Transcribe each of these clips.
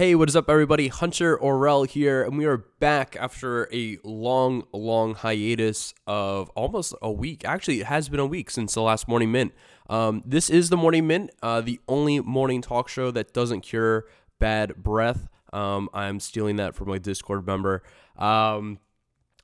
Hey, what is up, everybody? Hunter Orrell here, and we are back after a long, long hiatus of almost a week. Actually, it has been a week since the last Morning Mint. Um, this is the Morning Mint, uh, the only morning talk show that doesn't cure bad breath. Um, I'm stealing that from my Discord member. Um,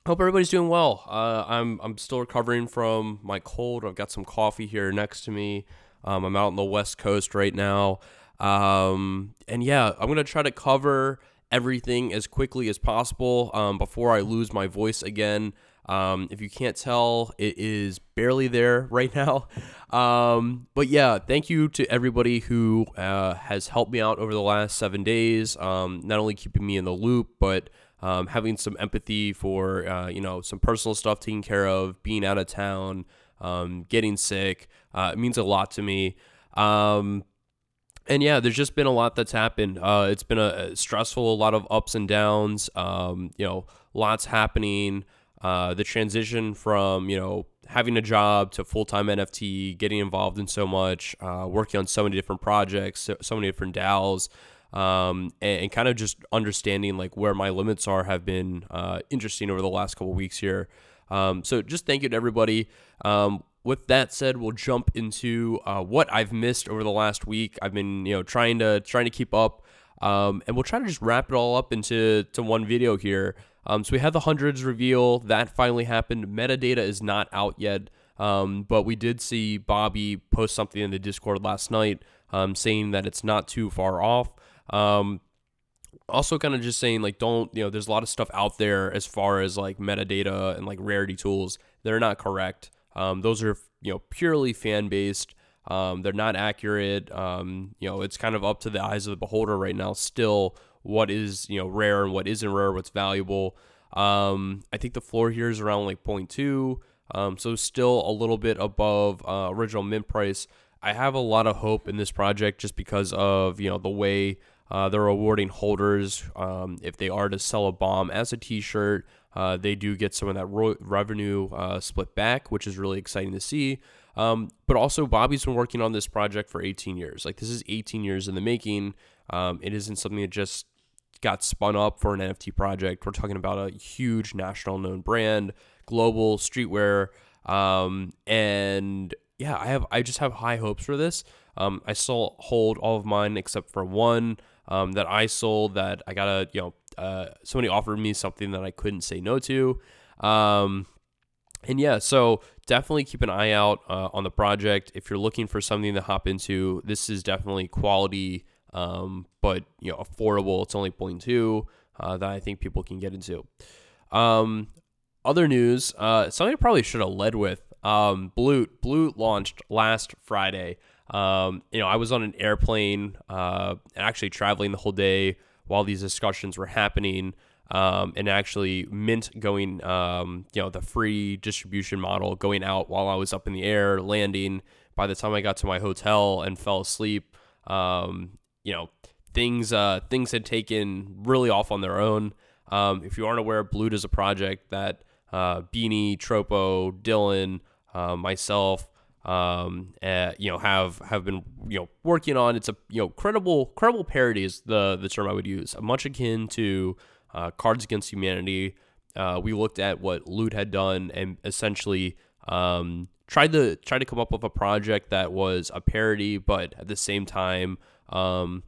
hope everybody's doing well. Uh, I'm I'm still recovering from my cold. I've got some coffee here next to me. Um, I'm out on the West Coast right now. Um, and yeah, I'm gonna try to cover everything as quickly as possible um, before I lose my voice again. Um, if you can't tell, it is barely there right now. Um, but yeah, thank you to everybody who uh, has helped me out over the last seven days. Um, not only keeping me in the loop, but um, having some empathy for uh, you know some personal stuff taken care of, being out of town, um, getting sick. Uh, it means a lot to me. And yeah, there's just been a lot that's happened. Uh, it's been a, a, stressful, a lot of ups and downs. Um, you know, lots happening. Uh, the transition from you know having a job to full time NFT, getting involved in so much, uh, working on so many different projects, so, so many different DAOs, um, and, and, kind of just understanding like where my limits are have been uh, interesting over the last couple weeks here. Um, so just thank you to everybody. Um, with that said, we'll jump into uh, what I've missed over the last week. I've been, you know, trying to trying to keep up, um, and we'll try to just wrap it all up into to one video here. Um, so we had the hundreds reveal that finally happened. Metadata is not out yet, um, but we did see Bobby post something in the Discord last night um, saying that it's not too far off. Um, also, kind of just saying like, don't you know? There's a lot of stuff out there as far as like metadata and like rarity tools that are not correct. Um, those are you know purely fan based. Um, they're not accurate. Um, you know, it's kind of up to the eyes of the beholder right now. Still, what is you know rare and what isn't rare, what's valuable. Um, I think the floor here is around like 0.2, um, so still a little bit above uh, original mint price. I have a lot of hope in this project just because of you know the way uh, they're awarding holders um, if they are to sell a bomb as a T-shirt. Uh, they do get some of that ro- revenue uh, split back, which is really exciting to see. Um, but also, Bobby's been working on this project for 18 years. Like this is 18 years in the making. Um, it isn't something that just got spun up for an NFT project. We're talking about a huge national known brand, global streetwear, um, and yeah, I have I just have high hopes for this. Um, I still hold all of mine except for one um, that I sold that I got a you know uh, somebody offered me something that I couldn't say no to. Um, and yeah, so definitely keep an eye out uh, on the project. If you're looking for something to hop into, this is definitely quality, um, but you know affordable. It's only 0.2 uh, that I think people can get into. Um, other news, uh, something I probably should have led with. Um, Bloot, Bloot launched last Friday. Um, you know, I was on an airplane, uh, actually traveling the whole day while these discussions were happening. Um, and actually Mint going, um, you know, the free distribution model going out while I was up in the air, landing. By the time I got to my hotel and fell asleep, um, you know, things uh, things had taken really off on their own. Um, if you aren't aware, Bloot is a project that uh, Beanie, Tropo, Dylan, uh, myself, um, uh, you know, have have been you know working on. It's a you know credible credible parody is the the term I would use, much akin to uh, Cards Against Humanity. Uh, we looked at what Loot had done and essentially um, tried to try to come up with a project that was a parody, but at the same time, um,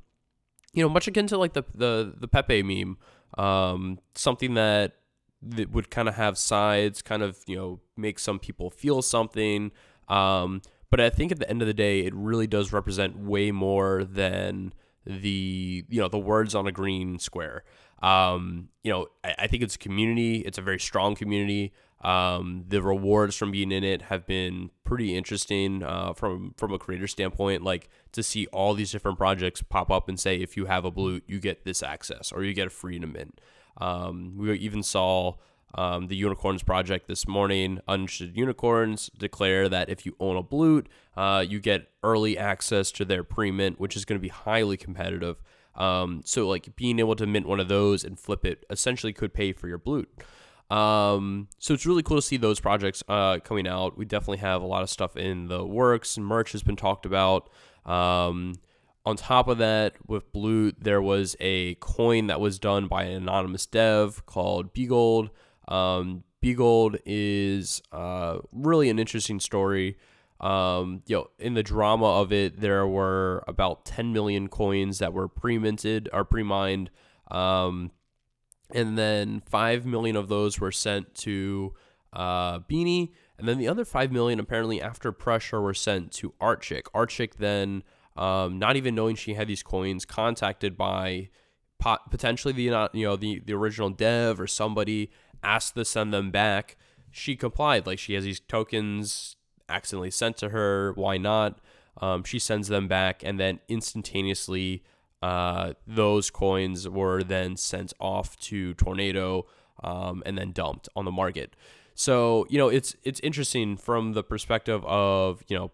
you know, much akin to like the the the Pepe meme, um, something that that would kind of have sides, kind of you know make some people feel something. Um, but I think at the end of the day, it really does represent way more than the you know the words on a green square. Um, you know, I, I, think it's a community. It's a very strong community. Um, the rewards from being in it have been pretty interesting uh, from from a creator standpoint. Like to see all these different projects pop up and say, if you have a blue, you get this access, or you get a free to mint. Um, we even saw um, the Unicorns Project this morning. Uninterested Unicorns declare that if you own a Bloot, uh, you get early access to their pre mint, which is going to be highly competitive. Um, so, like being able to mint one of those and flip it essentially could pay for your Bloot. Um, so it's really cool to see those projects uh, coming out. We definitely have a lot of stuff in the works. Merch has been talked about. Um, On top of that, with Bloot, there was a coin that was done by an anonymous dev called Begold. Um, Begold is uh, really an interesting story. Um, you know, in the drama of it, there were about 10 million coins that were pre-minted or pre-mined, um, and then 5 million of those were sent to uh, Beanie, and then the other 5 million apparently after pressure were sent to Artchick. Artchick then, um, not even knowing she had these coins, contacted by pot- potentially the you know the the original dev or somebody asked to send them back. She complied. Like she has these tokens accidentally sent to her. Why not? Um, she sends them back, and then instantaneously, uh, those coins were then sent off to Tornado um, and then dumped on the market. So you know, it's it's interesting from the perspective of you know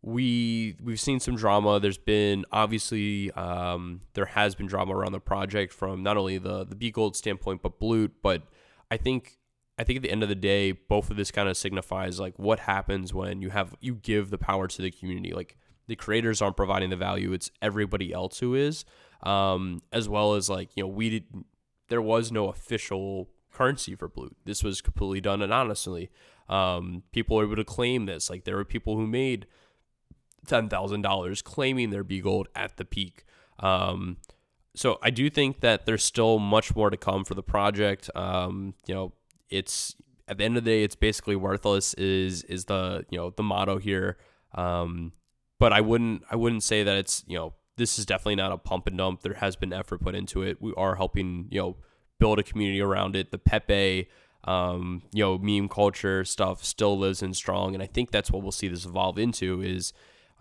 we we've seen some drama. There's been obviously um, there has been drama around the project from not only the the B Gold standpoint but Bloot. But I think I think at the end of the day, both of this kind of signifies like what happens when you have you give the power to the community. Like the creators aren't providing the value; it's everybody else who is. Um, as well as like you know we did there was no official currency for Bloot. This was completely done anonymously. Um, people were able to claim this. Like there were people who made $10,000 claiming their B gold at the peak. Um, so I do think that there's still much more to come for the project. Um, you know, it's at the end of the day, it's basically worthless is, is the, you know, the motto here. Um, but I wouldn't, I wouldn't say that it's, you know, this is definitely not a pump and dump. There has been effort put into it. We are helping, you know, build a community around it. The Pepe, um, you know, meme culture stuff still lives in strong. And I think that's what we'll see this evolve into is,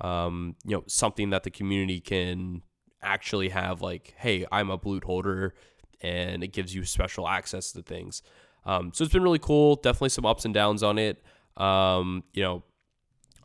um, you know, something that the community can actually have like, hey, I'm a Bloot holder, and it gives you special access to things. Um, so it's been really cool. Definitely some ups and downs on it. Um, you know,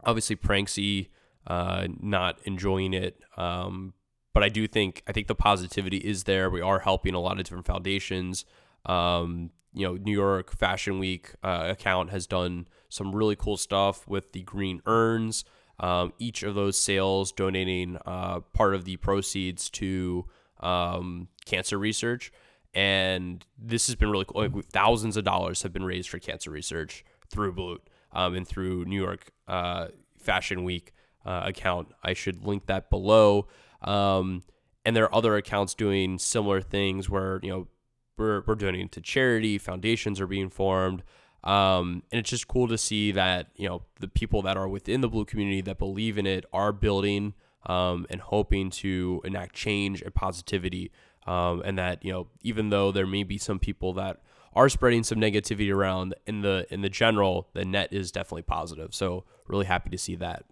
obviously Pranksy, uh, not enjoying it. Um, but I do think I think the positivity is there. We are helping a lot of different foundations. Um, you know, New York Fashion Week uh, account has done some really cool stuff with the green urns. Um, each of those sales donating uh, part of the proceeds to um, cancer research. And this has been really cool. Like, thousands of dollars have been raised for cancer research through Bloot um, and through New York uh, Fashion Week uh, account. I should link that below. Um, and there are other accounts doing similar things where, you know, we're, we're donating to charity, foundations are being formed. Um, and it's just cool to see that, you know, the people that are within the blue community that believe in it are building um, and hoping to enact change and positivity. Um, and that, you know, even though there may be some people that are spreading some negativity around in the in the general, the net is definitely positive. So really happy to see that.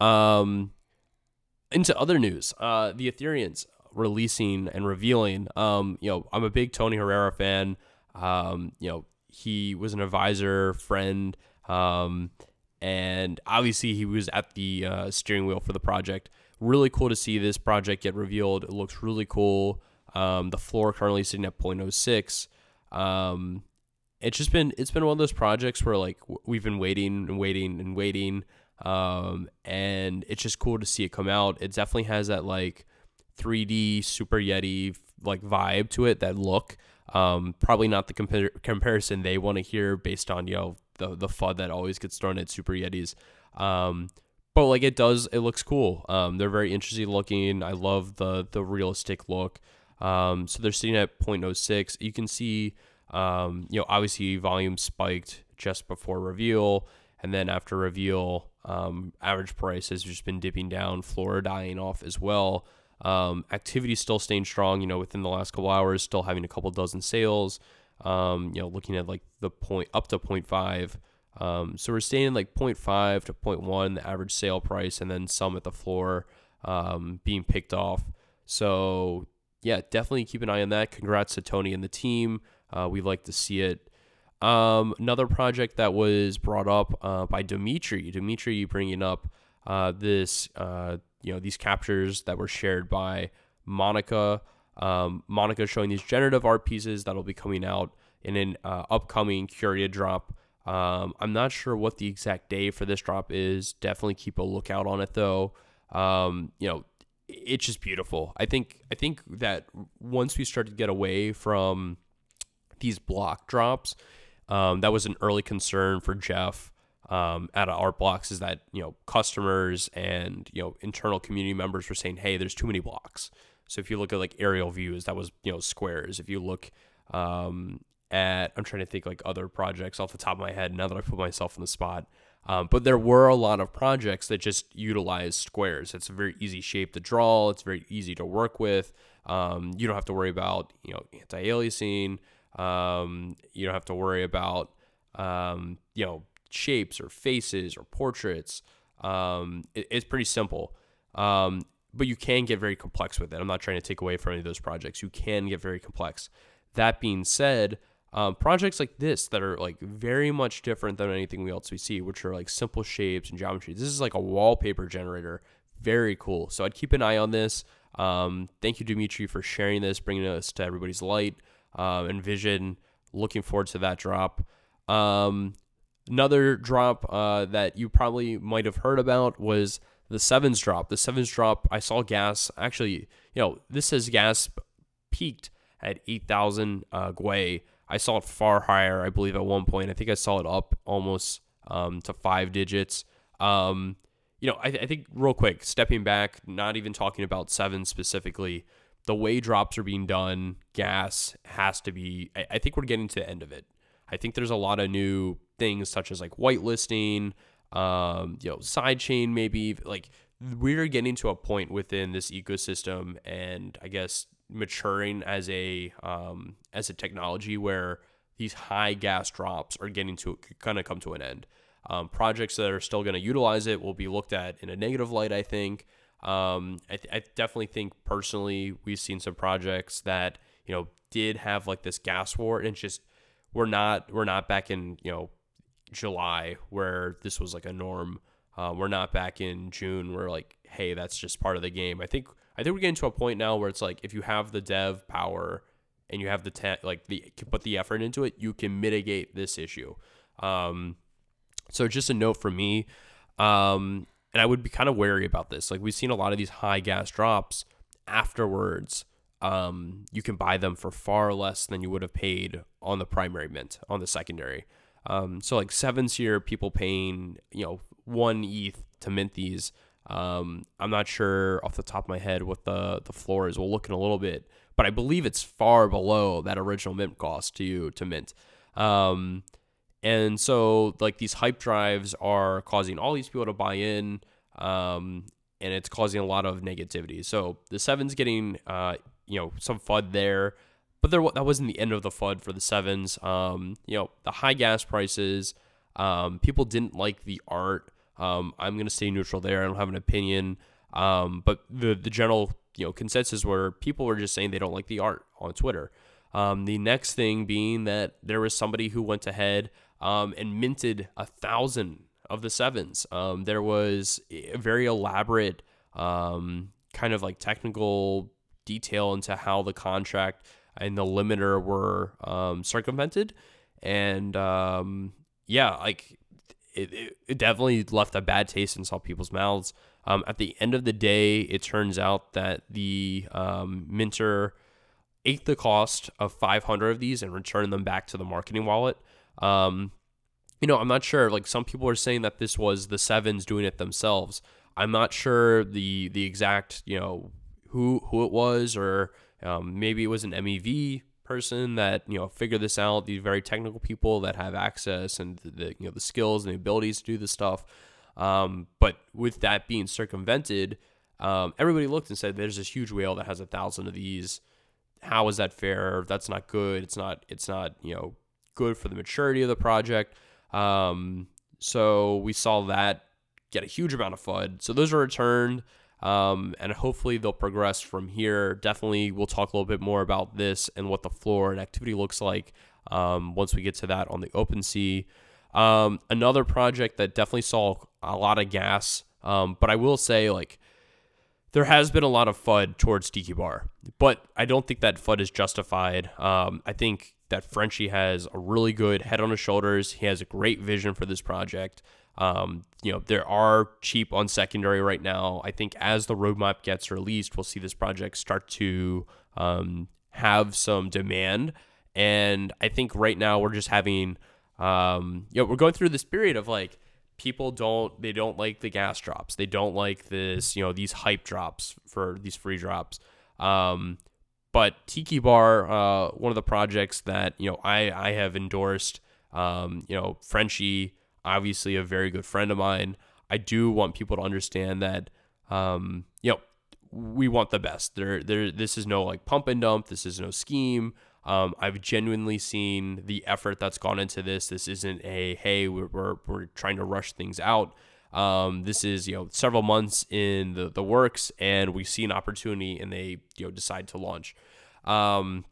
Um, into other news, uh, the Ethereans releasing and revealing. Um, you know, I'm a big Tony Herrera fan. Um, you know, he was an advisor, friend, um, and obviously he was at the uh, steering wheel for the project. Really cool to see this project get revealed. It looks really cool. Um, the floor currently sitting at 0.06. Um, it's just been it's been one of those projects where like we've been waiting and waiting and waiting, um, and it's just cool to see it come out. It definitely has that like 3D Super Yeti like vibe to it, that look. Um, probably not the compar- comparison they want to hear based on you know the the FUD that always gets thrown at Super Yetis. Um, but like it does, it looks cool. Um, they're very interesting looking. I love the the realistic look. Um, so they're sitting at 0.06. You can see, um, you know, obviously volume spiked just before reveal, and then after reveal, um, average price has just been dipping down. Floor dying off as well. Um, activity still staying strong, you know, within the last couple hours, still having a couple dozen sales. Um, you know, looking at like the point up to 0.5. Um, so we're staying like 0.5 to 0.1, the average sale price, and then some at the floor um, being picked off. So yeah, definitely keep an eye on that. Congrats to Tony and the team. Uh, we like to see it. Um, another project that was brought up uh, by Dimitri. Dimitri you bringing up uh, this uh, you know these captures that were shared by Monica. Um, Monica showing these generative art pieces that'll be coming out in an uh, upcoming Curia drop. Um, I'm not sure what the exact day for this drop is. Definitely keep a lookout on it though. Um, you know, it's just beautiful. I think I think that once we start to get away from these block drops, um, that was an early concern for Jeff um, of Art Blocks is that you know customers and you know internal community members were saying, hey, there's too many blocks. So if you look at like aerial views, that was you know squares. If you look um, at, I'm trying to think like other projects off the top of my head. Now that I put myself in the spot, um, but there were a lot of projects that just utilize squares. It's a very easy shape to draw. It's very easy to work with. Um, you don't have to worry about you know anti-aliasing. Um, you don't have to worry about um, you know shapes or faces or portraits. Um, it, it's pretty simple, um, but you can get very complex with it. I'm not trying to take away from any of those projects. You can get very complex. That being said, um, projects like this that are like very much different than anything else we see, which are like simple shapes and geometry. This is like a wallpaper generator. Very cool. So I'd keep an eye on this. Um, thank you, Dimitri, for sharing this, bringing us to everybody's light um, and vision. Looking forward to that drop. Um, another drop uh, that you probably might have heard about was the sevens drop. The sevens drop, I saw gas. Actually, you know, this says gas peaked at 8,000 uh, Gwei I saw it far higher, I believe, at one point. I think I saw it up almost um, to five digits. Um, you know, I, I, think real quick, stepping back, not even talking about seven specifically, the way drops are being done, gas has to be. I, I think we're getting to the end of it. I think there's a lot of new things such as like whitelisting, um, you know, sidechain, maybe like we're getting to a point within this ecosystem, and I guess maturing as a um, as a technology where these high gas drops are getting to kind of come to an end. Um, projects that are still going to utilize it will be looked at in a negative light. I think. Um, I, th- I definitely think personally we've seen some projects that you know did have like this gas war, and just we're not we're not back in you know July where this was like a norm. Uh, we're not back in June where like hey that's just part of the game. I think I think we're getting to a point now where it's like if you have the dev power and you have the te- like the put the effort into it, you can mitigate this issue. Um, so just a note for me, um, and I would be kind of wary about this. Like we've seen a lot of these high gas drops afterwards. Um, you can buy them for far less than you would have paid on the primary mint on the secondary. Um, so like sevens here, people paying you know one ETH to mint these. Um, I'm not sure off the top of my head what the the floor is. We'll look in a little bit, but I believe it's far below that original mint cost to to mint. Um, and so like these hype drives are causing all these people to buy in, um, and it's causing a lot of negativity. So the sevens getting uh, you know some FUD there, but there that wasn't the end of the FUD for the sevens. Um, you know the high gas prices. Um, people didn't like the art. Um, I'm going to stay neutral there. I don't have an opinion. Um, but the the general you know consensus where people were just saying they don't like the art on Twitter. Um, the next thing being that there was somebody who went ahead um, and minted a thousand of the sevens. Um, there was a very elaborate um, kind of like technical detail into how the contract and the limiter were um, circumvented, and um, yeah, like it, it, definitely left a bad taste in some people's mouths. Um, at the end of the day, it turns out that the um, minter ate the cost of 500 of these and returned them back to the marketing wallet. Um, you know, I'm not sure. Like some people are saying that this was the sevens doing it themselves. I'm not sure the the exact you know who who it was, or um, maybe it was an MEV person that you know figure this out. These very technical people that have access and the you know the skills and the abilities to do this stuff. Um, but with that being circumvented, um, everybody looked and said, "There's this huge whale that has a thousand of these. How is that fair? That's not good. It's not. It's not. You know, good for the maturity of the project." Um, so we saw that get a huge amount of FUD. So those are returned. Um, and hopefully they'll progress from here. Definitely, we'll talk a little bit more about this and what the floor and activity looks like um, once we get to that on the OpenSea. Um, another project that definitely saw a lot of gas, um, but I will say, like, there has been a lot of FUD towards Tiki Bar, but I don't think that FUD is justified. Um, I think that Frenchie has a really good head on his shoulders. He has a great vision for this project. Um, you know, there are cheap on secondary right now. I think as the roadmap gets released, we'll see this project start to um, have some demand. And I think right now we're just having, um, you know, we're going through this period of like people don't they don't like the gas drops. They don't like this, you know, these hype drops for these free drops. Um, but Tiki Bar, uh, one of the projects that you know I I have endorsed. Um, you know, Frenchie, obviously a very good friend of mine. I do want people to understand that, um, you know, we want the best. There, there. This is no like pump and dump. This is no scheme. Um, I've genuinely seen the effort that's gone into this. This isn't a hey, we're we're, we're trying to rush things out. Um, this is you know several months in the, the works, and we see an opportunity, and they you know decide to launch. Um,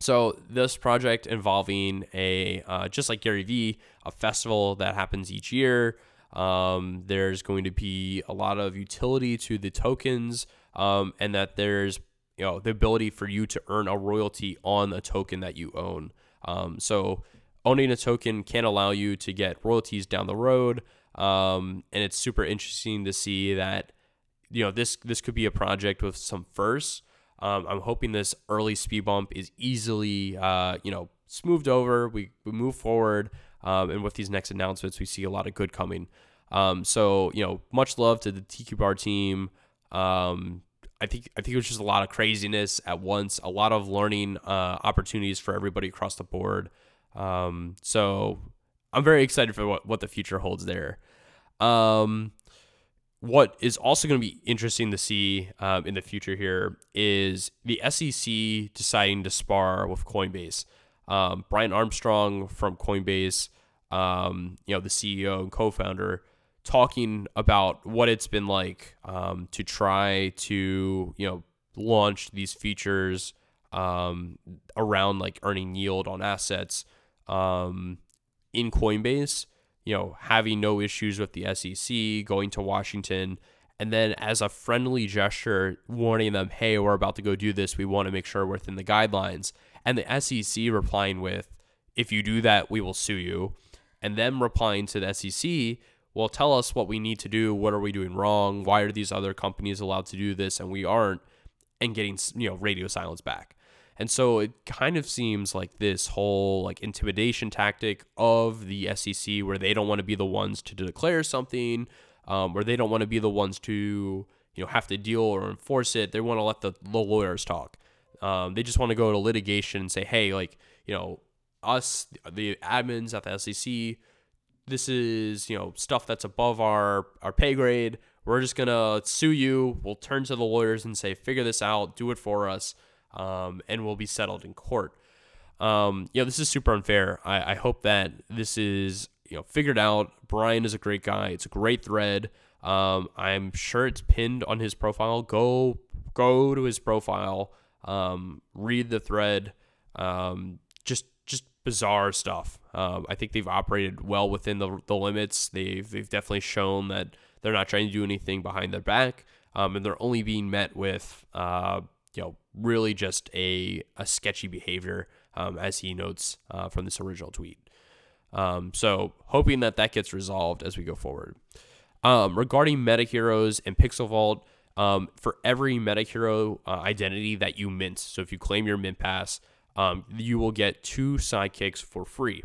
so this project involving a uh, just like Gary V, a festival that happens each year. Um, there's going to be a lot of utility to the tokens, um, and that there's you know the ability for you to earn a royalty on a token that you own. Um, so owning a token can allow you to get royalties down the road. Um, and it's super interesting to see that you know this this could be a project with some firsts. Um, I'm hoping this early speed bump is easily uh, you know smoothed over. We, we move forward, um, and with these next announcements, we see a lot of good coming. Um, so you know, much love to the Tiki Bar team. Um, I think I think it was just a lot of craziness at once, a lot of learning uh, opportunities for everybody across the board. Um, so I'm very excited for what, what the future holds there. Um, what is also going to be interesting to see um, in the future here is the SEC deciding to spar with Coinbase. Um, Brian Armstrong from Coinbase, um, you know, the CEO and co-founder, talking about what it's been like um, to try to, you know, launch these features um, around like earning yield on assets um, in Coinbase you know, having no issues with the SEC, going to Washington, and then as a friendly gesture, warning them, hey, we're about to go do this. We want to make sure we're within the guidelines. And the SEC replying with, if you do that, we will sue you. And them replying to the SEC, well, tell us what we need to do. What are we doing wrong? Why are these other companies allowed to do this and we aren't? And getting, you know, radio silence back. And so it kind of seems like this whole like intimidation tactic of the SEC where they don't want to be the ones to declare something, um, where they don't want to be the ones to, you know, have to deal or enforce it. They want to let the, the lawyers talk. Um, they just want to go to litigation and say, hey, like, you know, us, the admins at the SEC, this is, you know, stuff that's above our, our pay grade. We're just going to sue you. We'll turn to the lawyers and say, figure this out, do it for us um, and will be settled in court. Um, you know, this is super unfair. I, I hope that this is you know figured out. Brian is a great guy. It's a great thread. Um, I'm sure it's pinned on his profile. Go go to his profile. Um, read the thread. Um, just just bizarre stuff. Um, I think they've operated well within the, the limits. They've they've definitely shown that they're not trying to do anything behind their back, um, and they're only being met with uh, you know, really just a, a sketchy behavior, um, as he notes uh, from this original tweet. Um, so hoping that that gets resolved as we go forward. Um, regarding Meta Heroes and Pixel Vault, um, for every Meta Hero uh, identity that you mint, so if you claim your mint pass, um, you will get two sidekicks for free.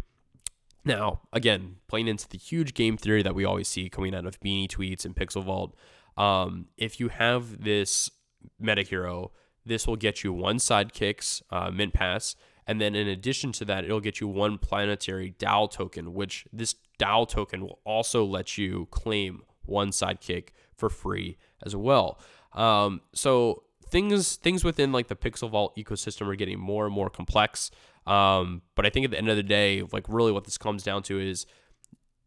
Now, again, playing into the huge game theory that we always see coming out of Beanie tweets and Pixel Vault, um, if you have this Meta Hero, this will get you one sidekicks uh, mint pass, and then in addition to that, it'll get you one planetary DAO token, which this DAO token will also let you claim one sidekick for free as well. Um, so things things within like the Pixel Vault ecosystem are getting more and more complex. Um, but I think at the end of the day, like really what this comes down to is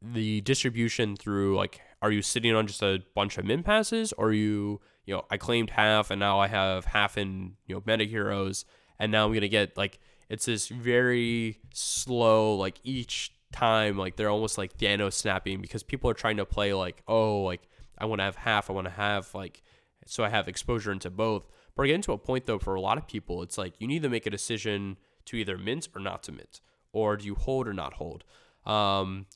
the distribution through like, are you sitting on just a bunch of mint passes, or you you know, I claimed half and now I have half in, you know, meta heroes. And now I'm to get like, it's this very slow, like each time, like they're almost like Thanos snapping because people are trying to play like, oh, like I want to have half. I want to have like, so I have exposure into both. But I get into a point though, for a lot of people, it's like you need to make a decision to either mint or not to mint, or do you hold or not hold? Um,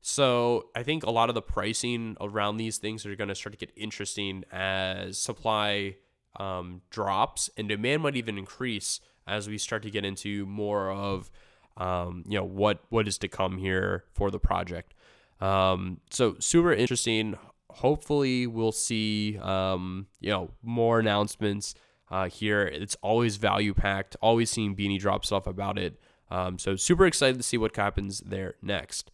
So I think a lot of the pricing around these things are going to start to get interesting as supply um, drops and demand might even increase as we start to get into more of um, you know what what is to come here for the project. Um, so super interesting. Hopefully we'll see um, you know more announcements uh, here. It's always value packed. Always seeing Beanie drop stuff about it. Um, so super excited to see what happens there next.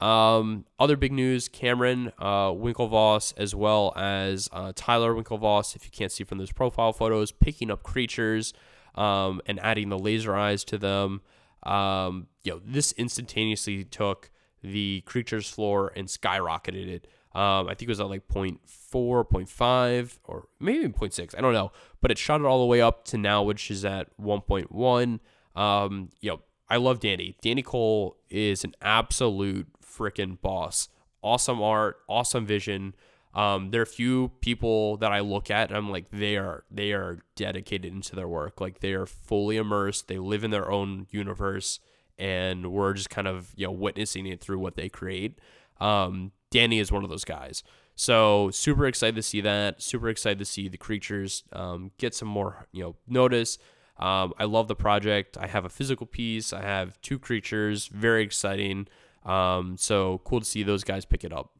Um, other big news: Cameron uh, Winklevoss, as well as uh, Tyler Winklevoss. If you can't see from those profile photos, picking up creatures um, and adding the laser eyes to them. Um, you know, this instantaneously took the creatures floor and skyrocketed it. Um, I think it was at like 0.4, 0.5, or maybe 0.6. I don't know. But it shot it all the way up to now, which is at 1.1. Um, you know, I love Danny. Danny Cole is an absolute freaking boss. Awesome art, awesome vision. Um, there are a few people that I look at and I'm like, they are they are dedicated into their work. Like they are fully immersed. They live in their own universe, and we're just kind of you know witnessing it through what they create. Um, Danny is one of those guys. So super excited to see that. Super excited to see the creatures um, get some more you know notice. Um, I love the project. I have a physical piece. I have two creatures. Very exciting. Um, so cool to see those guys pick it up.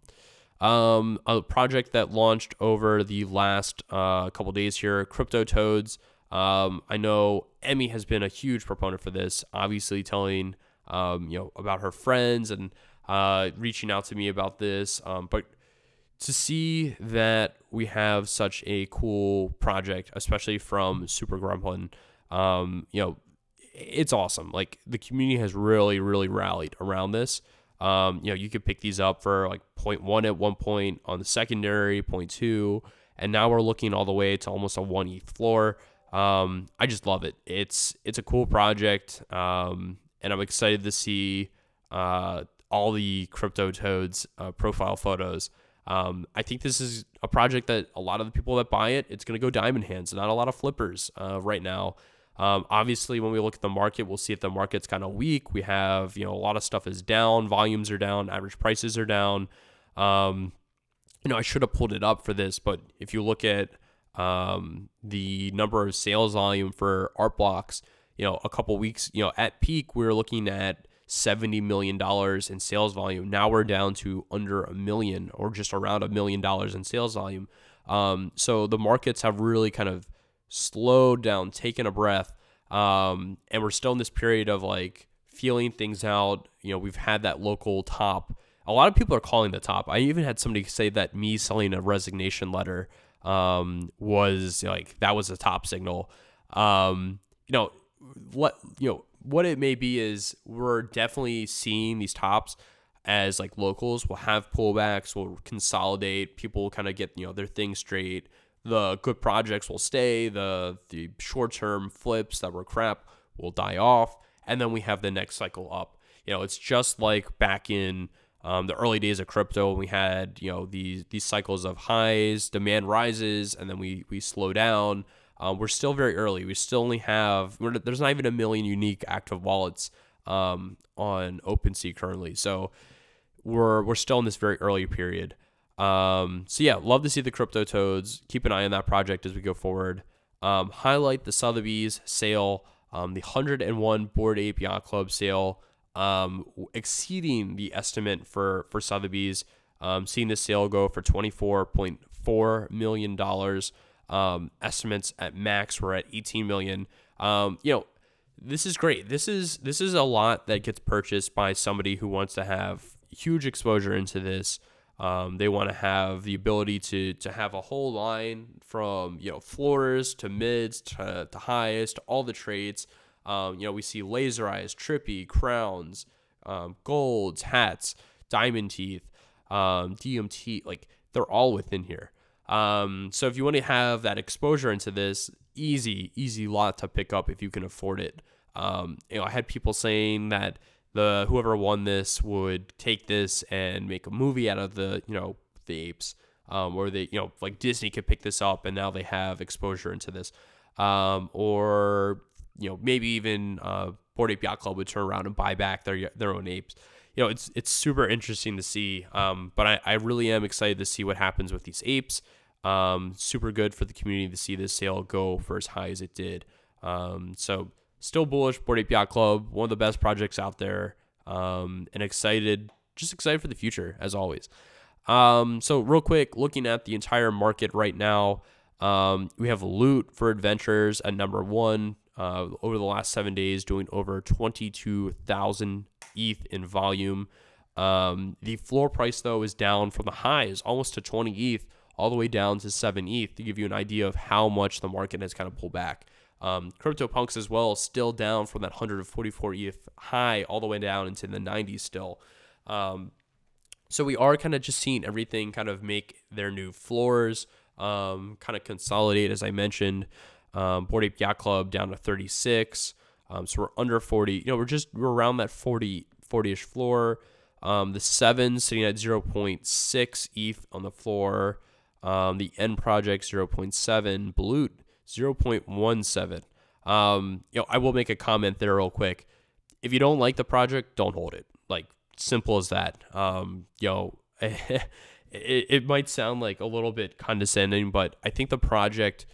Um, a project that launched over the last uh, couple days here, Crypto Toads. Um, I know Emmy has been a huge proponent for this, obviously telling um, you know about her friends and uh, reaching out to me about this. Um, but to see that we have such a cool project, especially from Super Gremlin, um, you know, it's awesome. Like the community has really, really rallied around this. Um, you know, you could pick these up for like 0.1 at one point on the secondary, 0.2, and now we're looking all the way to almost a one ETH floor. Um, I just love it. It's it's a cool project, um, and I'm excited to see uh, all the crypto toads uh, profile photos. Um, I think this is a project that a lot of the people that buy it, it's going to go diamond hands. Not a lot of flippers uh, right now. Um, obviously, when we look at the market, we'll see if the market's kind of weak. We have, you know, a lot of stuff is down, volumes are down, average prices are down. Um, you know, I should have pulled it up for this, but if you look at um, the number of sales volume for art blocks, you know, a couple weeks, you know, at peak, we were looking at $70 million in sales volume. Now we're down to under a million or just around a million dollars in sales volume. Um, so the markets have really kind of slowed down, taken a breath. Um, and we're still in this period of like feeling things out. You know, we've had that local top. A lot of people are calling the top. I even had somebody say that me selling a resignation letter um, was like that was a top signal. Um, you know, what you know what it may be is we're definitely seeing these tops as like locals will have pullbacks, will consolidate, people will kind of get you know their thing straight the good projects will stay, the the short term flips that were crap will die off, and then we have the next cycle up. You know, it's just like back in um, the early days of crypto, we had you know these these cycles of highs, demand rises, and then we we slow down. Um, we're still very early. We still only have there's not even a million unique active wallets um, on OpenSea currently, so we're we're still in this very early period. Um, so yeah, love to see the crypto toads. Keep an eye on that project as we go forward. Um, highlight the Sotheby's sale, um, the 101 Bored Ape Yacht Club sale, um, exceeding the estimate for for Sotheby's. Um, seeing this sale go for 24.4 million dollars. Um, estimates at max were at 18 million. Um, you know, this is great. This is this is a lot that gets purchased by somebody who wants to have huge exposure into this. Um, they want to have the ability to to have a whole line from you know floors to mids to, to highs to all the trades. Um, you know we see laser eyes, trippy crowns, um, golds, hats, diamond teeth, um, DMT. Like they're all within here. Um, so if you want to have that exposure into this, easy easy lot to pick up if you can afford it. Um, you know I had people saying that the whoever won this would take this and make a movie out of the you know the apes um, or they you know like disney could pick this up and now they have exposure into this um, or you know maybe even uh, Bored Ape Yacht Club would turn around and buy back their their own apes. you know, it's it's super interesting to see. Um, but I, I really am excited to see what happens with these apes. Um, super good for the community to see this sale go for as high as it did. Um, so still bullish. Ape Yacht Club, one of the best projects out there. Um, and excited, just excited for the future as always. Um, so real quick, looking at the entire market right now, um, we have Loot for Adventurers at number one. Uh, over the last seven days, doing over 22,000 ETH in volume. Um, the floor price, though, is down from the highs almost to 20 ETH all the way down to 7 ETH to give you an idea of how much the market has kind of pulled back. Um, CryptoPunks as well, still down from that 144 ETH high all the way down into the 90s still. Um, so we are kind of just seeing everything kind of make their new floors, um, kind of consolidate, as I mentioned. Um, Bored Ape Yacht Club down to 36. Um, so we're under 40. You know, we're just we're around that 40 40ish floor. Um, the seven sitting at 0.6 ETH on the floor. Um, the end project 0.7. Balut 0.17. Um, you know, I will make a comment there real quick. If you don't like the project, don't hold it. Like simple as that. Um, you know, it, it might sound like a little bit condescending, but I think the project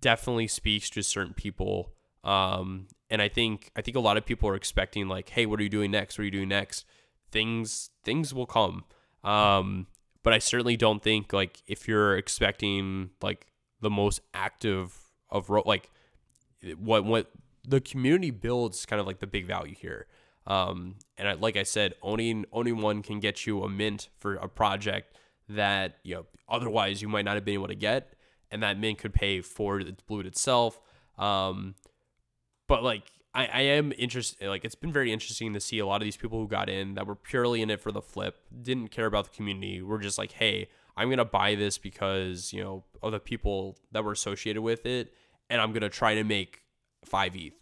definitely speaks to certain people. Um, and I think I think a lot of people are expecting like, hey, what are you doing next? What are you doing next? Things things will come. Um, but I certainly don't think like if you're expecting like the most active of like what what the community builds kind of like the big value here. Um, and I, like I said, owning owning one can get you a mint for a project that you know otherwise you might not have been able to get, and that mint could pay for the Balut itself. Um, but like I, I am interested like it's been very interesting to see a lot of these people who got in that were purely in it for the flip, didn't care about the community, were just like, hey, I'm gonna buy this because, you know, of the people that were associated with it, and I'm gonna try to make five ETH.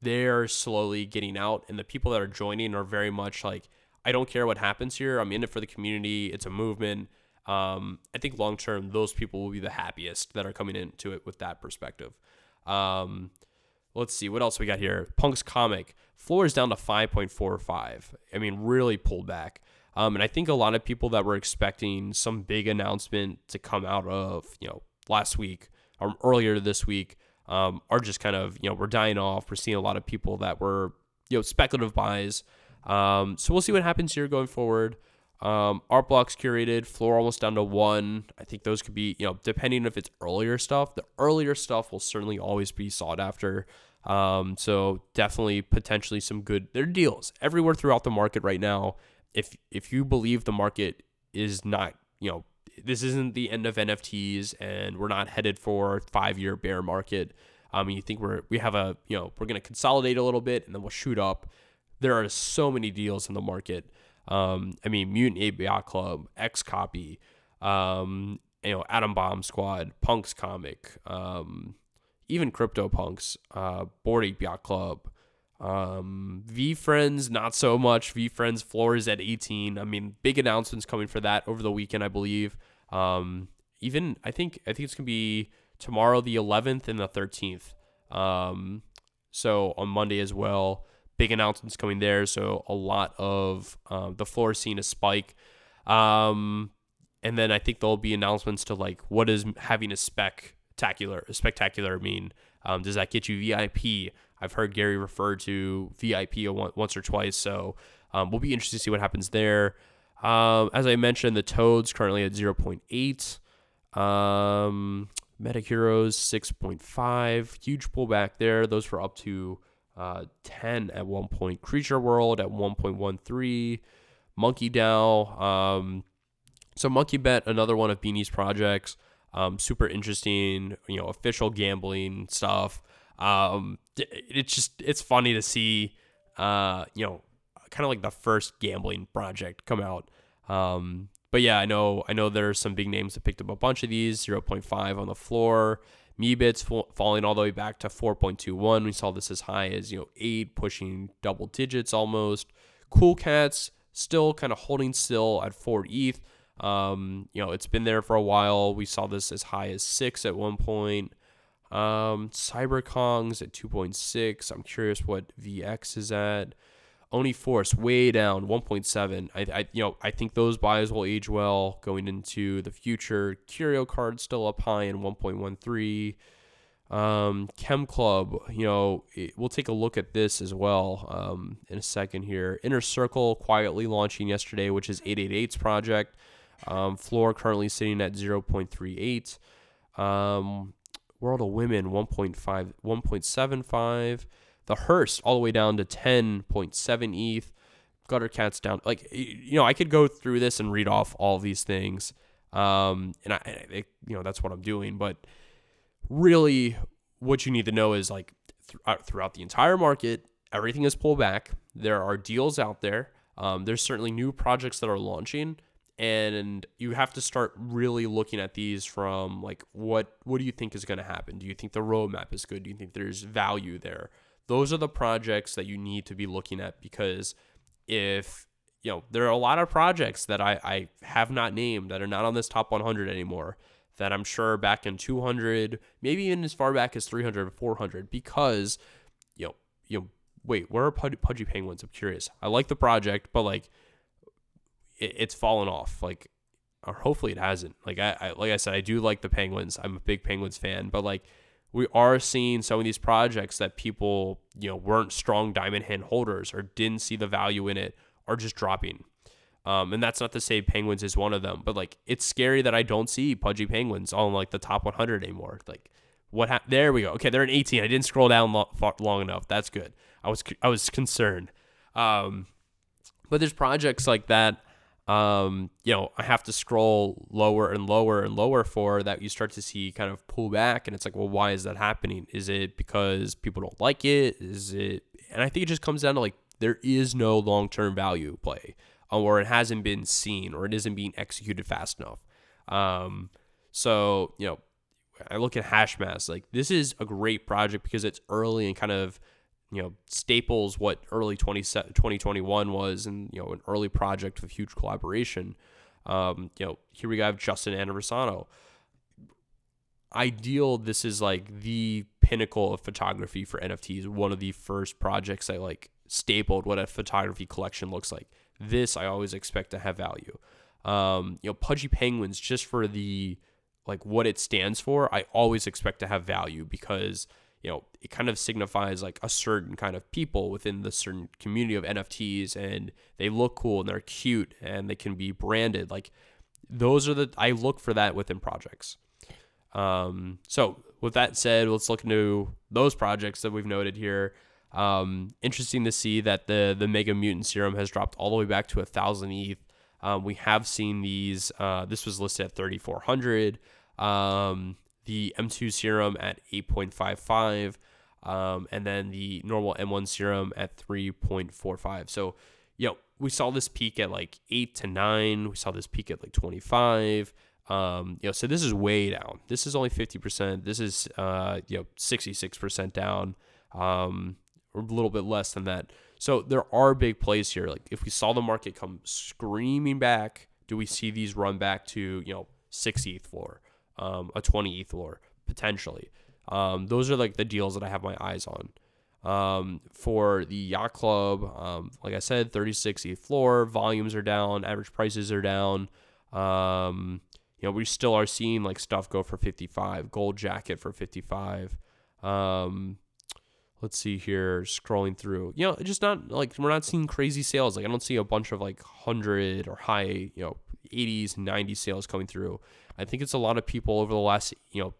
They're slowly getting out, and the people that are joining are very much like, I don't care what happens here. I'm in it for the community. It's a movement. Um, I think long term, those people will be the happiest that are coming into it with that perspective. Um, let's see what else we got here. Punk's comic floor is down to 5.45. I mean, really pulled back. Um, and I think a lot of people that were expecting some big announcement to come out of you know last week or earlier this week um, are just kind of you know we're dying off. We're seeing a lot of people that were you know speculative buys. Um, so we'll see what happens here going forward. Um, art blocks curated, floor almost down to one. I think those could be, you know, depending if it's earlier stuff. The earlier stuff will certainly always be sought after. Um, so definitely potentially some good. There are deals everywhere throughout the market right now. If if you believe the market is not, you know, this isn't the end of NFTs and we're not headed for five year bear market. Um, you think we're we have a you know we're gonna consolidate a little bit and then we'll shoot up. There are so many deals in the market. Um, I mean, Mutant Ape Yacht Club, X Copy, um, you know, Adam Bomb Squad, Punks Comic, um, even Crypto Punks, uh, Bored Ape Yacht Club, um, Friends, not so much. VeeFriends floors at 18. I mean, big announcements coming for that over the weekend, I believe. Um, even I think I think it's gonna be tomorrow, the 11th and the 13th. Um, so on Monday as well big announcements coming there. So a lot of uh, the floor scene a spike. Um, and then I think there'll be announcements to like what does having a spectacular a spectacular mean? Um, does that get you VIP? I've heard Gary refer to VIP once or twice, so um, we'll be interested to see what happens there. Um, as I mentioned, the Toads currently at 0.8. Um, Heroes 6.5. Huge pullback there. Those were up to uh, 10 at one point. Creature World at 1.13. Monkey DAO. Um, so Monkey Bet, another one of Beanie's projects. Um, super interesting, you know, official gambling stuff. Um, it's just it's funny to see, uh, you know, kind of like the first gambling project come out. Um, but yeah, I know I know there's some big names that picked up a bunch of these. 0.5 on the floor. Meebits falling all the way back to 4.21. We saw this as high as, you know, 8 pushing double digits almost. Cool Cats still kind of holding still at 4 ETH. Um, you know, it's been there for a while. We saw this as high as 6 at one point. Um, CyberKong's at 2.6. I'm curious what VX is at. Oni Force way down 1.7. I, I you know I think those buys will age well going into the future. Curio card still up high in 1.13. Um, Chem Club, you know, it, we'll take a look at this as well um, in a second here. Inner Circle quietly launching yesterday, which is 888's project. Um, floor currently sitting at 0.38. Um, World of Women 1.5, 1.75. The Hearst all the way down to 10.7 ETH. Gutter Cats down. Like, you know, I could go through this and read off all these things. Um, and I, I, you know, that's what I'm doing. But really, what you need to know is like th- uh, throughout the entire market, everything is pulled back. There are deals out there. Um, there's certainly new projects that are launching, and you have to start really looking at these from like what what do you think is going to happen? Do you think the roadmap is good? Do you think there's value there? Those are the projects that you need to be looking at because if you know there are a lot of projects that I, I have not named that are not on this top 100 anymore that I'm sure back in 200, maybe even as far back as 300 400, because, you know, you know, wait, where are Pudgy Penguins? I'm curious. I like the project, but like, it, it's fallen off. Like, or hopefully it hasn't. Like I, I, like I said, I do like the Penguins. I'm a big Penguins fan, but like, we are seeing some of these projects that people, you know, weren't strong diamond hand holders or didn't see the value in it are just dropping. Um, and that's not to say Penguins is one of them, but like it's scary that I don't see Pudgy Penguins on like the top 100 anymore. Like what? Ha- there we go. Okay, they're in 18. I didn't scroll down lo- long enough. That's good. I was I was concerned. Um, but there's projects like that. Um, you know, I have to scroll lower and lower and lower for that. You start to see kind of pull back, and it's like, well, why is that happening? Is it because people don't like it? Is it? And I think it just comes down to like there is no long term value play or it hasn't been seen or it isn't being executed fast enough. Um, so, you know, I look at Hashmasks, like this is a great project because it's early and kind of, you know, staples what early 20, 2021 was and, you know, an early project with huge collaboration. Um, you know, here we have Justin Aversano. Ideal, this is like the pinnacle of photography for NFTs. One of the first projects that like stapled what a photography collection looks like this I always expect to have value. Um, you know, Pudgy Penguins, just for the like what it stands for, I always expect to have value because you know it kind of signifies like a certain kind of people within the certain community of NFTs, and they look cool and they're cute and they can be branded. Like those are the I look for that within projects. Um, so with that said, let's look into those projects that we've noted here. Um, interesting to see that the the Mega Mutant Serum has dropped all the way back to a thousand ETH. Um, we have seen these. Uh, this was listed at 3,400. Um, the M2 Serum at 8.55, um, and then the normal M1 Serum at 3.45. So, you know, we saw this peak at like eight to nine. We saw this peak at like 25. Um, you know, so this is way down. This is only 50%. This is, uh, you know, 66% down. Um, or a little bit less than that. So there are big plays here. Like if we saw the market come screaming back, do we see these run back to you know six ETH floor, um, a twenty ETH floor potentially? Um, those are like the deals that I have my eyes on. Um, for the yacht club, um, like I said, 36 ETH floor, volumes are down, average prices are down. Um, you know, we still are seeing like stuff go for 55, gold jacket for 55. Um, let's see here, scrolling through. You know, just not like we're not seeing crazy sales. Like I don't see a bunch of like hundred or high, you know, 80s, 90s sales coming through. I think it's a lot of people over the last, you know,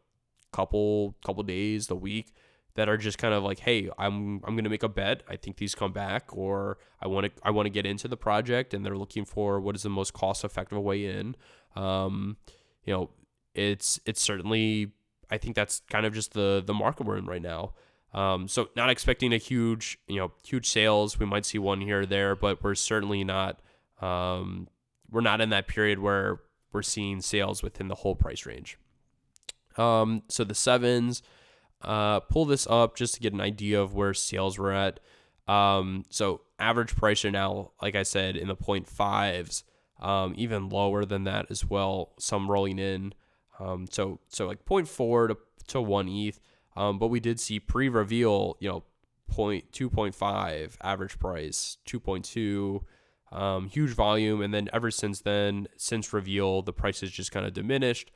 couple couple days, the week that are just kind of like, hey, I'm I'm gonna make a bet. I think these come back, or I want to I want to get into the project, and they're looking for what is the most cost effective way in. Um, you know, it's it's certainly I think that's kind of just the the market we're in right now. Um, so not expecting a huge, you know, huge sales. We might see one here or there, but we're certainly not, um, we're not in that period where we're seeing sales within the whole price range. Um, so the sevens, uh, pull this up just to get an idea of where sales were at. Um, so average price are now, like I said, in the point fives, um, even lower than that as well. Some rolling in. Um, so so like 0.4 to to one ETH. Um, but we did see pre-reveal, you know, point two point five average price, two point two, um, huge volume, and then ever since then, since reveal, the price has just kind of diminished.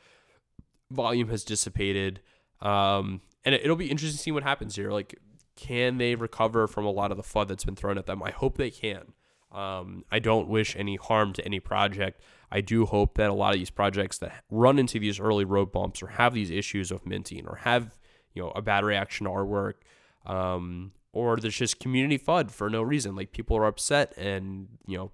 Volume has dissipated, um, and it, it'll be interesting to see what happens here. Like, can they recover from a lot of the flood that's been thrown at them? I hope they can. Um, I don't wish any harm to any project. I do hope that a lot of these projects that run into these early road bumps or have these issues of minting or have you know a bad reaction to artwork, um, or there's just community FUD for no reason. Like people are upset and you know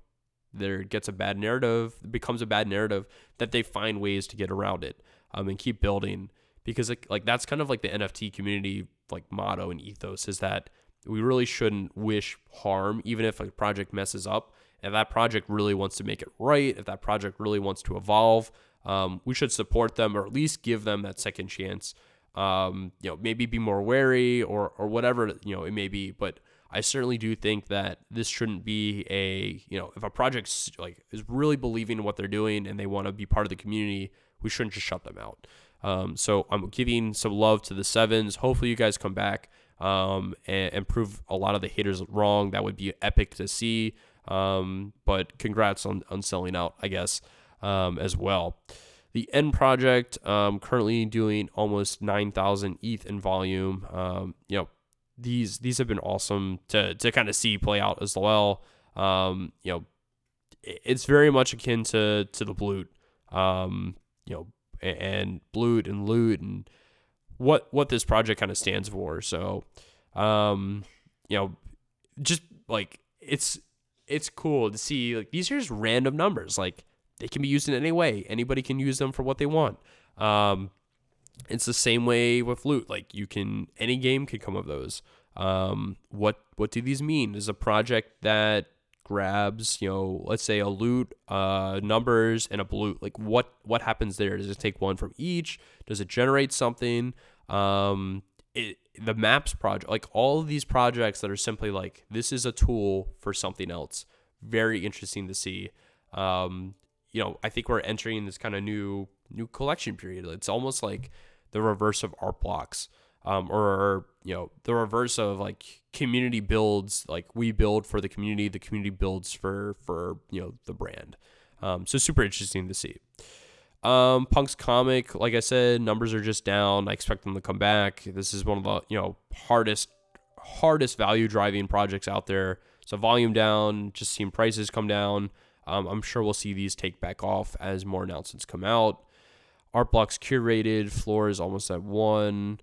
there gets a bad narrative, becomes a bad narrative that they find ways to get around it um, and keep building because like, like that's kind of like the NFT community like motto and ethos is that we really shouldn't wish harm, even if a project messes up. If that project really wants to make it right, if that project really wants to evolve, um, we should support them or at least give them that second chance. Um, you know, maybe be more wary or or whatever you know it may be. But I certainly do think that this shouldn't be a you know if a project like is really believing in what they're doing and they want to be part of the community, we shouldn't just shut them out. Um, so I'm giving some love to the sevens. Hopefully you guys come back um, and, and, prove a lot of the haters wrong. That would be epic to see. Um, but congrats on, on selling out, I guess, um, as well. The end project um, currently doing almost 9,000 ETH in volume. Um, you know, these these have been awesome to to kind of see play out as well. Um, you know, it's very much akin to to the Bloot. Um, you know, and Bloot and Loot and what what this project kind of stands for. So, um, you know, just like it's it's cool to see like these are just random numbers. Like they can be used in any way. Anybody can use them for what they want. Um, it's the same way with loot. Like you can any game could come of those. Um, what what do these mean? Is a project that grabs, you know, let's say a loot, uh, numbers, and a Bloot. Like what what happens there? Does it take one from each? Does it generate something? Um, it, the maps project, like all of these projects that are simply like this is a tool for something else. Very interesting to see. Um, you know, I think we're entering this kind of new new collection period. It's almost like the reverse of art blocks um, or you know the reverse of like community builds like we build for the community the community builds for for you know the brand. Um, so super interesting to see. Um, punk's comic like i said numbers are just down. I expect them to come back. This is one of the you know hardest hardest value driving projects out there. So volume down just seeing prices come down um, i'm sure we'll see these take back off as more announcements come out. Art blocks curated floor is almost at one.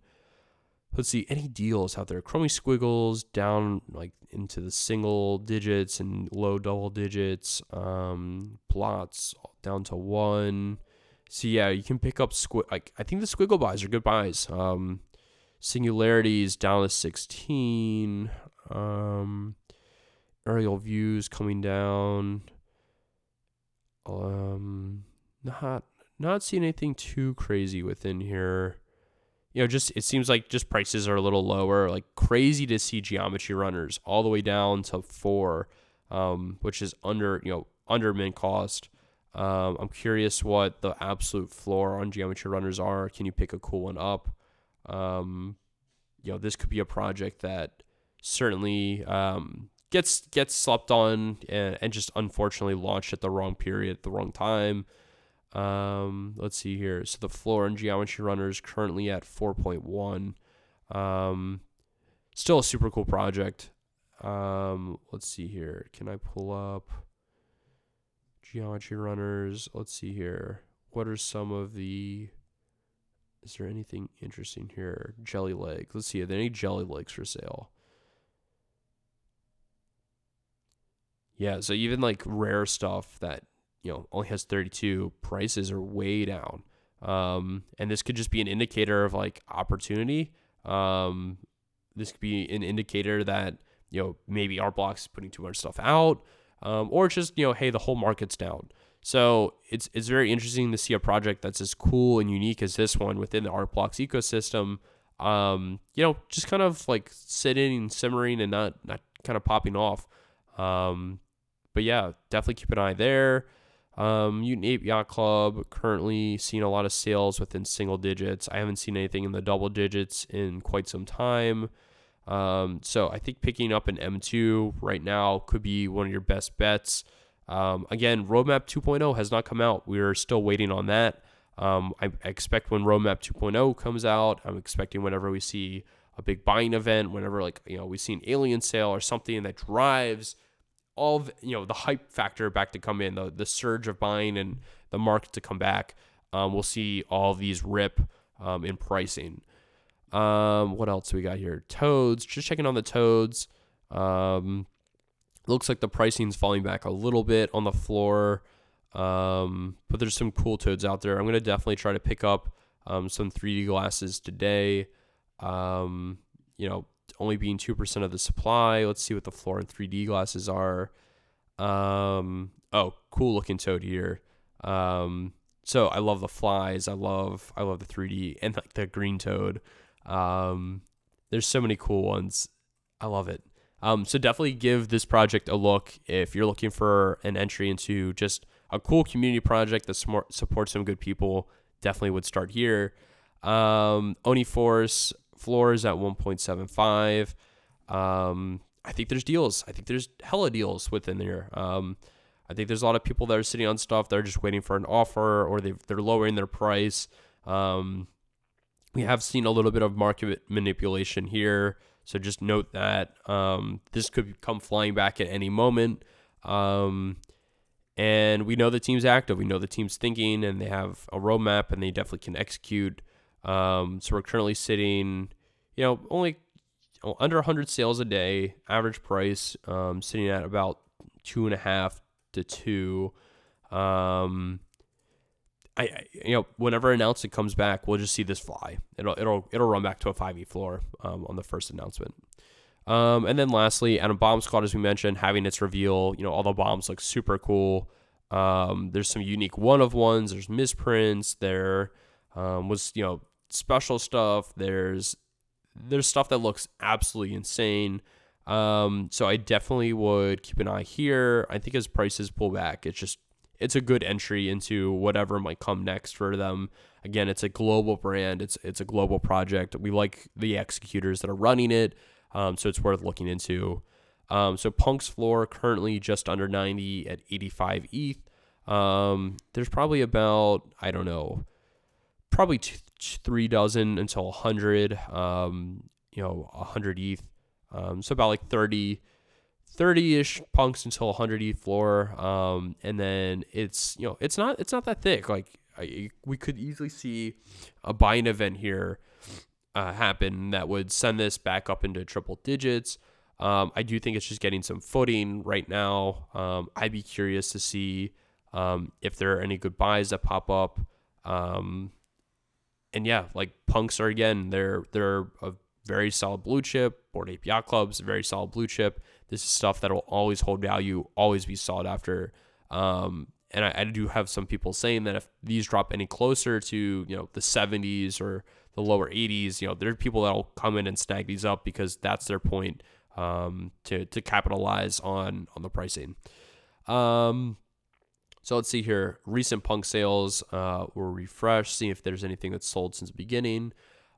Let's see any deals out there? Chromie squiggles down like into the single digits and low double digits. Um plots down to one. So yeah you can pick up squig like i think the squiggle buys are good buys. Um singularities down to 16 um aerial views coming down um not not seeing anything too crazy within here you know, just it seems like just prices are a little lower. Like crazy to see geometry runners all the way down to four, um, which is under you know under min cost. Um, I'm curious what the absolute floor on geometry runners are. Can you pick a cool one up? Um, you know, this could be a project that certainly um, gets gets slept on and, and just unfortunately launched at the wrong period at the wrong time. Um, let's see here. So the floor and geometry runner is currently at 4.1. Um, still a super cool project. Um, let's see here. Can I pull up geometry runners? Let's see here. What are some of the is there anything interesting here? Jelly legs. Let's see. Are there any jelly legs for sale? Yeah, so even like rare stuff that you know only has 32 prices are way down. Um, and this could just be an indicator of like opportunity. Um, this could be an indicator that you know maybe art blocks is putting too much stuff out um, or it's just you know hey the whole market's down. So it's it's very interesting to see a project that's as cool and unique as this one within the art blocks ecosystem um, you know just kind of like sitting and simmering and not not kind of popping off. Um, but yeah definitely keep an eye there um, Mutant Ape Yacht Club currently seeing a lot of sales within single digits. I haven't seen anything in the double digits in quite some time. Um, so I think picking up an M2 right now could be one of your best bets. Um, again, Roadmap 2.0 has not come out. We're still waiting on that. Um, I, I expect when Roadmap 2.0 comes out, I'm expecting whenever we see a big buying event, whenever like you know we see an alien sale or something that drives all of, you know the hype factor back to come in, the the surge of buying and the market to come back. Um, we'll see all these rip um, in pricing. Um, what else we got here? Toads. Just checking on the toads. Um, looks like the pricing's falling back a little bit on the floor. Um, but there's some cool toads out there. I'm gonna definitely try to pick up um, some 3D glasses today. Um, you know, only being two percent of the supply. Let's see what the floor and 3D glasses are. Um, oh, cool looking toad here. Um, so I love the flies. I love I love the 3D and like the green toad. Um, there's so many cool ones. I love it. Um, so definitely give this project a look if you're looking for an entry into just a cool community project that smart, supports some good people. Definitely would start here. Um, Oni Force floors at 1.75. Um, I think there's deals. I think there's hella deals within there. Um, I think there's a lot of people that are sitting on stuff. They're just waiting for an offer or they they're lowering their price. Um, we have seen a little bit of market manipulation here. So just note that um, this could come flying back at any moment. Um, and we know the team's active. We know the team's thinking, and they have a roadmap, and they definitely can execute. Um, so we're currently sitting, you know, only under 100 sales a day, average price, um, sitting at about two and a half to two. Um, I, I, you know whenever announced it comes back, we'll just see this fly. It'll it'll it'll run back to a five e floor um, on the first announcement. Um, and then lastly, Adam Bomb Squad, as we mentioned, having its reveal. You know all the bombs look super cool. Um, there's some unique one of ones. There's misprints. There um, was you know special stuff. There's there's stuff that looks absolutely insane. Um, so I definitely would keep an eye here. I think as prices pull back, it's just it's a good entry into whatever might come next for them. Again, it's a global brand. It's it's a global project. We like the executors that are running it, um, so it's worth looking into. Um, so Punk's floor currently just under 90 at 85 ETH. Um, there's probably about I don't know, probably two, three dozen until a 100. Um, you know, 100 ETH. Um, so about like 30 30-ish punks until 100 ETH floor um, and then it's you know it's not it's not that thick like I, we could easily see a buying event here uh, happen that would send this back up into triple digits um, I do think it's just getting some footing right now um, I'd be curious to see um, if there are any good buys that pop up um, and yeah like punks are again they're they're a very solid blue chip Bored Ape Yacht Club's very solid blue chip this is stuff that will always hold value, always be sought after. Um, and I, I, do have some people saying that if these drop any closer to you know the 70s or the lower 80s, you know there are people that will come in and snag these up because that's their point um, to to capitalize on on the pricing. Um, so let's see here. Recent punk sales uh, were refreshed. See if there's anything that's sold since the beginning.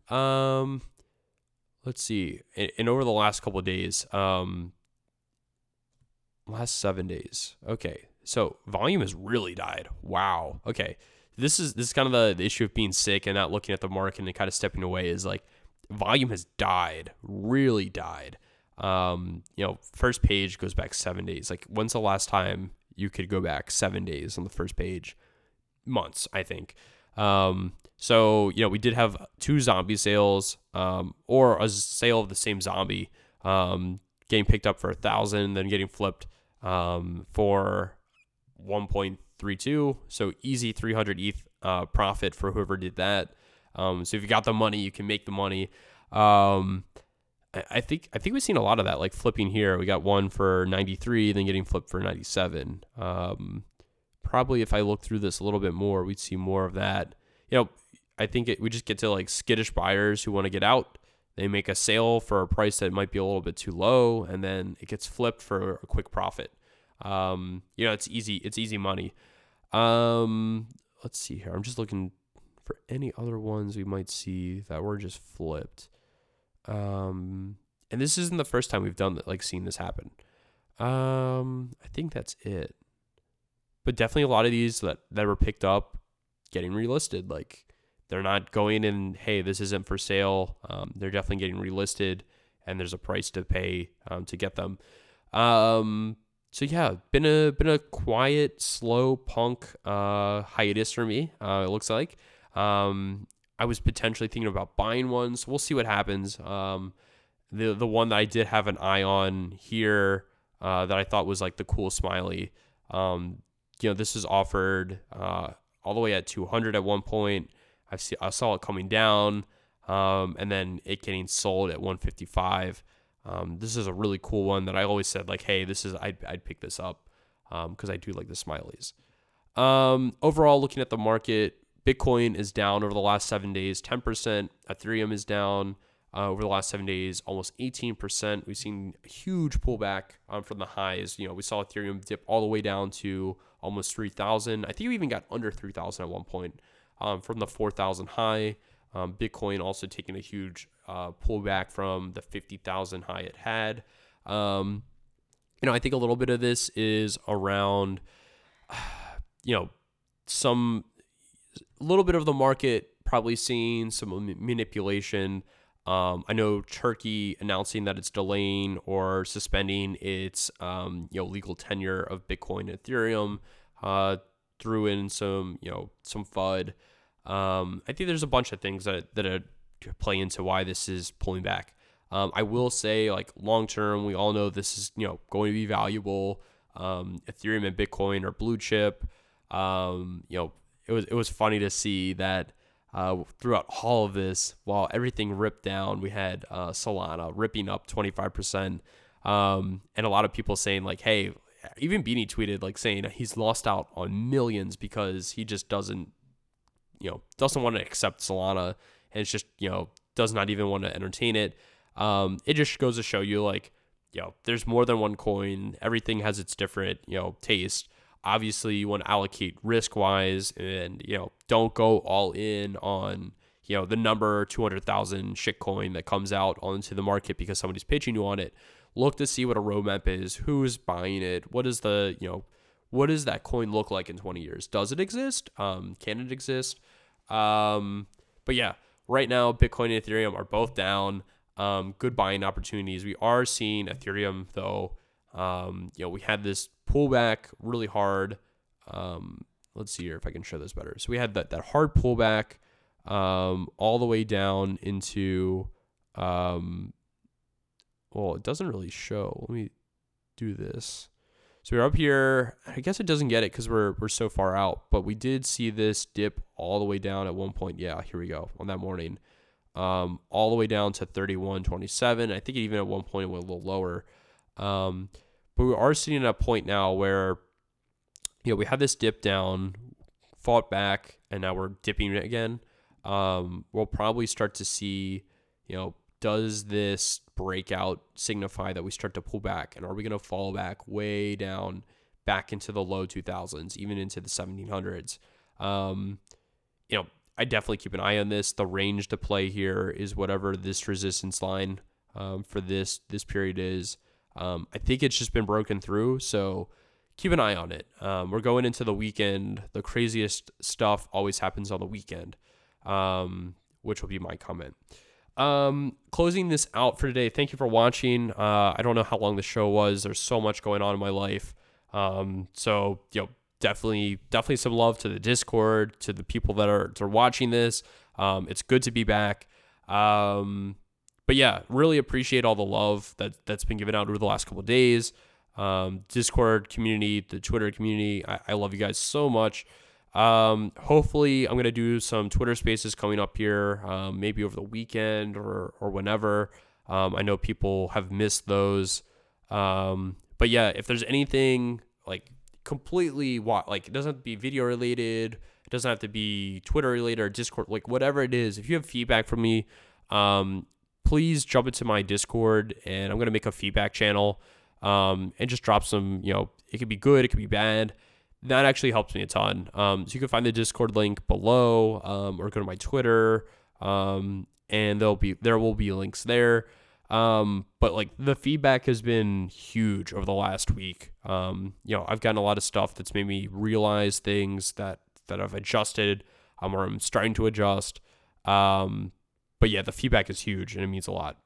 Um, let's see. And, and over the last couple days, um, last seven days. Okay, so volume has really died. Wow. Okay, this is this is kind of the, the issue of being sick and not looking at the market and kind of stepping away. Is like volume has died, really died. Um, you know, first page goes back seven days. Like, when's the last time you could go back seven days on the first page? Months, I think. Um, so you know, we did have two zombie sales, um, or a sale of the same zombie, um, getting picked up for a thousand, then getting flipped um, for 1.32. So easy 300 ETH uh, profit for whoever did that. Um, so if you got the money, you can make the money. Um, I think I think we've seen a lot of that, like flipping here. We got one for 93, then getting flipped for 97. Um, probably if I look through this a little bit more, we'd see more of that. You know, I think it, we just get to like skittish buyers who want to get out they make a sale for a price that might be a little bit too low, and then it gets flipped for a quick profit. Um, you know, it's easy. It's easy money. Um, let's see here. I'm just looking for any other ones we might see that were just flipped. Um, and this isn't the first time we've done that, like seen this happen. Um, I think that's it. But definitely a lot of these that that were picked up, getting relisted. Like they're not going in. Hey, this isn't for sale. Um, they're definitely getting relisted, and there's a price to pay um, to get them. Um, so yeah, been a been a quiet, slow punk uh, hiatus for me. Uh, it looks like. Um, I was potentially thinking about buying one, so we'll see what happens. Um, the the one that I did have an eye on here uh, that I thought was like the cool smiley. Um, you know, this is offered uh, all the way at 200 at one point. I see I saw it coming down, um, and then it getting sold at 155. Um, this is a really cool one that I always said like, hey, this is I'd, I'd pick this up because um, I do like the smileys. Um, overall, looking at the market, Bitcoin is down over the last seven days, 10%. Ethereum is down uh, over the last seven days, almost 18%. We've seen a huge pullback um, from the highs. You know, we saw Ethereum dip all the way down to almost 3,000. I think we even got under 3,000 at one point um, from the 4,000 high. Um, Bitcoin also taking a huge uh, pullback from the 50,000 high it had. Um, you know, I think a little bit of this is around, you know, some, a little bit of the market probably seeing some manipulation um, I know Turkey announcing that it's delaying or suspending its um, you know legal tenure of Bitcoin Ethereum. Uh, threw in some you know some FUD. Um, I think there's a bunch of things that that play into why this is pulling back. Um, I will say like long term, we all know this is you know going to be valuable. Um, Ethereum and Bitcoin are blue chip. Um, you know it was it was funny to see that uh, throughout all of this, while everything ripped down, we had uh, Solana ripping up 25%. Um, and a lot of people saying, like, hey, even Beanie tweeted, like, saying he's lost out on millions because he just doesn't, you know, doesn't want to accept Solana and it's just, you know, does not even want to entertain it. Um, it just goes to show you, like, you know, there's more than one coin. Everything has its different, you know, taste obviously you want to allocate risk wise and you know don't go all in on you know the number 200,000 shitcoin that comes out onto the market because somebody's pitching you on it. Look to see what a roadmap is who's buying it what is the you know what does that coin look like in 20 years? Does it exist? Um, can it exist? Um, but yeah right now bitcoin and ethereum are both down. Um, good buying opportunities. We are seeing ethereum though. Um, you know, we had this pullback really hard. Um, let's see here if I can show this better. So we had that that hard pullback um, all the way down into. Um, well, it doesn't really show. Let me do this. So we're up here. I guess it doesn't get it because we're we're so far out, but we did see this dip all the way down at one point. Yeah, here we go on that morning, um, all the way down to 31.27. I think even at one point it went a little lower. Um, but we are sitting at a point now where, you know, we had this dip down, fought back, and now we're dipping it again. Um, we'll probably start to see, you know, does this breakout signify that we start to pull back? And are we going to fall back way down back into the low 2000s, even into the 1700s? Um, you know, I definitely keep an eye on this. The range to play here is whatever this resistance line um, for this this period is. Um, I think it's just been broken through, so keep an eye on it. Um, we're going into the weekend. The craziest stuff always happens on the weekend, um, which will be my comment. Um, closing this out for today. Thank you for watching. Uh, I don't know how long the show was. There's so much going on in my life. Um, so you know, definitely, definitely some love to the Discord, to the people that are, that are watching this. Um, it's good to be back. Um, but yeah, really appreciate all the love that that's been given out over the last couple days. Um, Discord community, the Twitter community. I, I love you guys so much. Um, hopefully, I'm gonna do some Twitter Spaces coming up here, um, maybe over the weekend or or whenever. Um, I know people have missed those. Um, but yeah, if there's anything like completely like it doesn't have to be video related, it doesn't have to be Twitter related or Discord, like whatever it is. If you have feedback from me, um, please jump into my Discord and I'm going to make a feedback channel um, and just drop some, you know, it could be good, it could be bad. That actually helps me a ton. Um, so you can find the Discord link below um, or go to my Twitter um, and there'll be there will be links there. Um, but like the feedback has been huge over the last week. Um, you know, I've gotten a lot of stuff that's made me realize things that that I've adjusted, um, or I'm starting to adjust. Um, but yeah, the feedback is huge and it means a lot.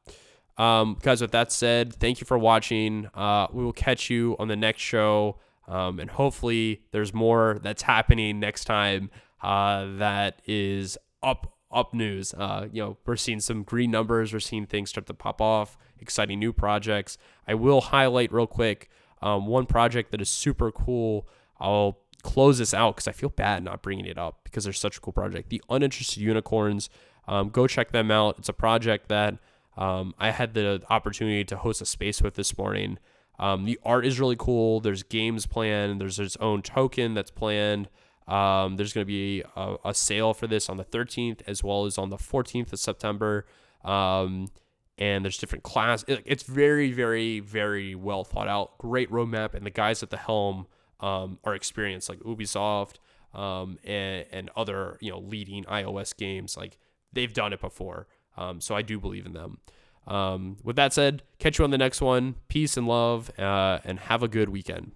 Um, guys, with that said, thank you for watching. Uh, we will catch you on the next show. Um, and hopefully there's more that's happening next time uh, that is up up news. Uh, you know, we're seeing some green numbers. We're seeing things start to pop off. Exciting new projects. I will highlight real quick um, one project that is super cool. I'll close this out because I feel bad not bringing it up because they're such a cool project. The Uninterested Unicorns. Um, go check them out. It's a project that um, I had the opportunity to host a space with this morning. Um, the art is really cool. There's games planned. There's its own token that's planned. Um, there's going to be a, a, sale for this on the 13th as well as on the 14th of September. Um, and there's different class. It, it's very, very, very well thought out. Great roadmap, and the guys at the helm um, are experienced, like Ubisoft um, and, and other you know leading iOS games. Like they've done it before, um, so I do believe in them. Um, with that said, catch you on the next one. Peace and love, uh, and have a good weekend.